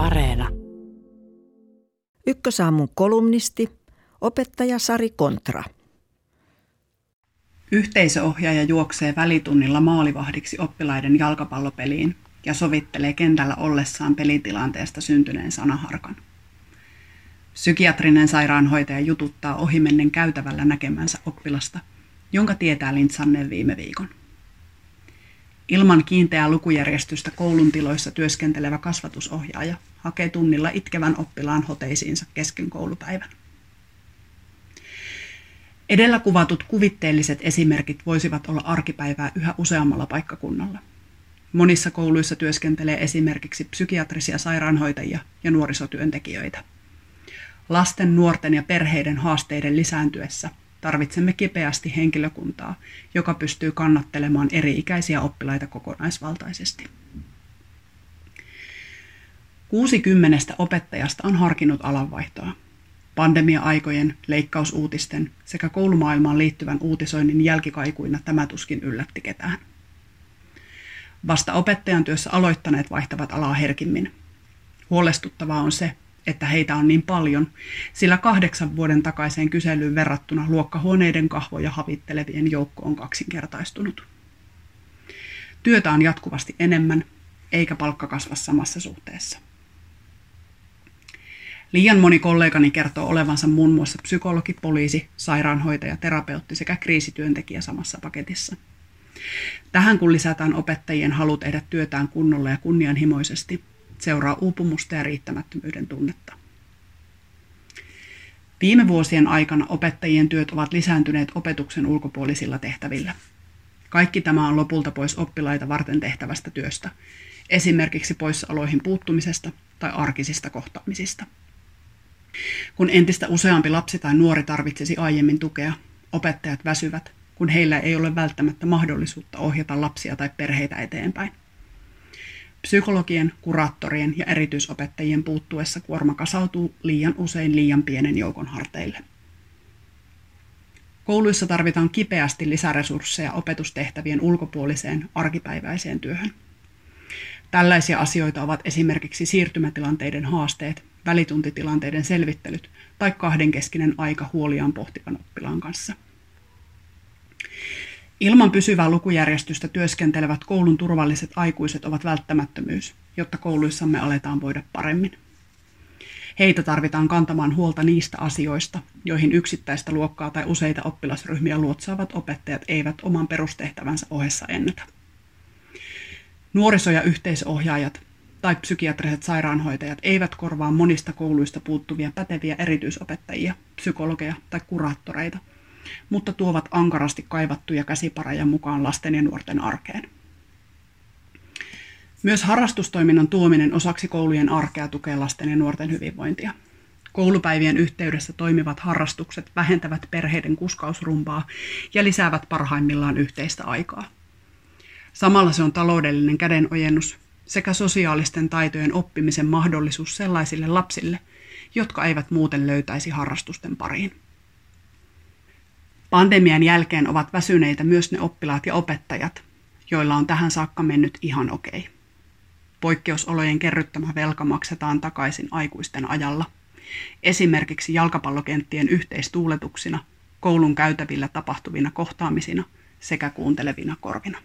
Areena. Ykkösaamun kolumnisti, opettaja Sari Kontra. Yhteisöohjaaja juoksee välitunnilla maalivahdiksi oppilaiden jalkapallopeliin ja sovittelee kentällä ollessaan pelitilanteesta syntyneen sanaharkan. Psykiatrinen sairaanhoitaja jututtaa ohimennen käytävällä näkemänsä oppilasta, jonka tietää lintsanneen viime viikon. Ilman kiinteää lukujärjestystä koulun tiloissa työskentelevä kasvatusohjaaja hakee tunnilla itkevän oppilaan hoteisiinsa kesken koulupäivän. Edellä kuvatut kuvitteelliset esimerkit voisivat olla arkipäivää yhä useammalla paikkakunnalla. Monissa kouluissa työskentelee esimerkiksi psykiatrisia sairaanhoitajia ja nuorisotyöntekijöitä. Lasten, nuorten ja perheiden haasteiden lisääntyessä tarvitsemme kipeästi henkilökuntaa, joka pystyy kannattelemaan eri-ikäisiä oppilaita kokonaisvaltaisesti. 60 opettajasta on harkinnut alanvaihtoa. Pandemia-aikojen, leikkausuutisten sekä koulumaailmaan liittyvän uutisoinnin jälkikaikuina tämä tuskin yllätti ketään. Vasta opettajan työssä aloittaneet vaihtavat alaa herkimmin. Huolestuttavaa on se, että heitä on niin paljon, sillä kahdeksan vuoden takaiseen kyselyyn verrattuna luokkahuoneiden kahvoja havittelevien joukko on kaksinkertaistunut. Työtä on jatkuvasti enemmän, eikä palkka kasva samassa suhteessa. Liian moni kollegani kertoo olevansa muun muassa psykologi, poliisi, sairaanhoitaja, terapeutti sekä kriisityöntekijä samassa paketissa. Tähän kun lisätään opettajien halu tehdä työtään kunnolla ja kunnianhimoisesti, seuraa uupumusta ja riittämättömyyden tunnetta. Viime vuosien aikana opettajien työt ovat lisääntyneet opetuksen ulkopuolisilla tehtävillä. Kaikki tämä on lopulta pois oppilaita varten tehtävästä työstä, esimerkiksi poissaoloihin puuttumisesta tai arkisista kohtaamisista. Kun entistä useampi lapsi tai nuori tarvitsisi aiemmin tukea, opettajat väsyvät, kun heillä ei ole välttämättä mahdollisuutta ohjata lapsia tai perheitä eteenpäin. Psykologien, kuraattorien ja erityisopettajien puuttuessa kuorma kasautuu liian usein liian pienen joukon harteille. Kouluissa tarvitaan kipeästi lisäresursseja opetustehtävien ulkopuoliseen arkipäiväiseen työhön. Tällaisia asioita ovat esimerkiksi siirtymätilanteiden haasteet, välituntitilanteiden selvittelyt tai kahdenkeskinen aika huoliaan pohtivan oppilaan kanssa. Ilman pysyvää lukujärjestystä työskentelevät koulun turvalliset aikuiset ovat välttämättömyys, jotta kouluissamme aletaan voida paremmin. Heitä tarvitaan kantamaan huolta niistä asioista, joihin yksittäistä luokkaa tai useita oppilasryhmiä luotsaavat opettajat eivät oman perustehtävänsä ohessa ennätä. Nuoriso- ja yhteisohjaajat tai psykiatriset sairaanhoitajat eivät korvaa monista kouluista puuttuvia päteviä erityisopettajia, psykologeja tai kuraattoreita – mutta tuovat ankarasti kaivattuja käsipareja mukaan lasten ja nuorten arkeen. Myös harrastustoiminnan tuominen osaksi koulujen arkea tukee lasten ja nuorten hyvinvointia. Koulupäivien yhteydessä toimivat harrastukset vähentävät perheiden kuskausrumpaa ja lisäävät parhaimmillaan yhteistä aikaa. Samalla se on taloudellinen kädenojennus sekä sosiaalisten taitojen oppimisen mahdollisuus sellaisille lapsille, jotka eivät muuten löytäisi harrastusten pariin. Pandemian jälkeen ovat väsyneitä myös ne oppilaat ja opettajat, joilla on tähän saakka mennyt ihan okei. Poikkeusolojen kerryttämä velka maksetaan takaisin aikuisten ajalla, esimerkiksi jalkapallokenttien yhteistuuletuksina, koulun käytävillä tapahtuvina kohtaamisina sekä kuuntelevina korvina.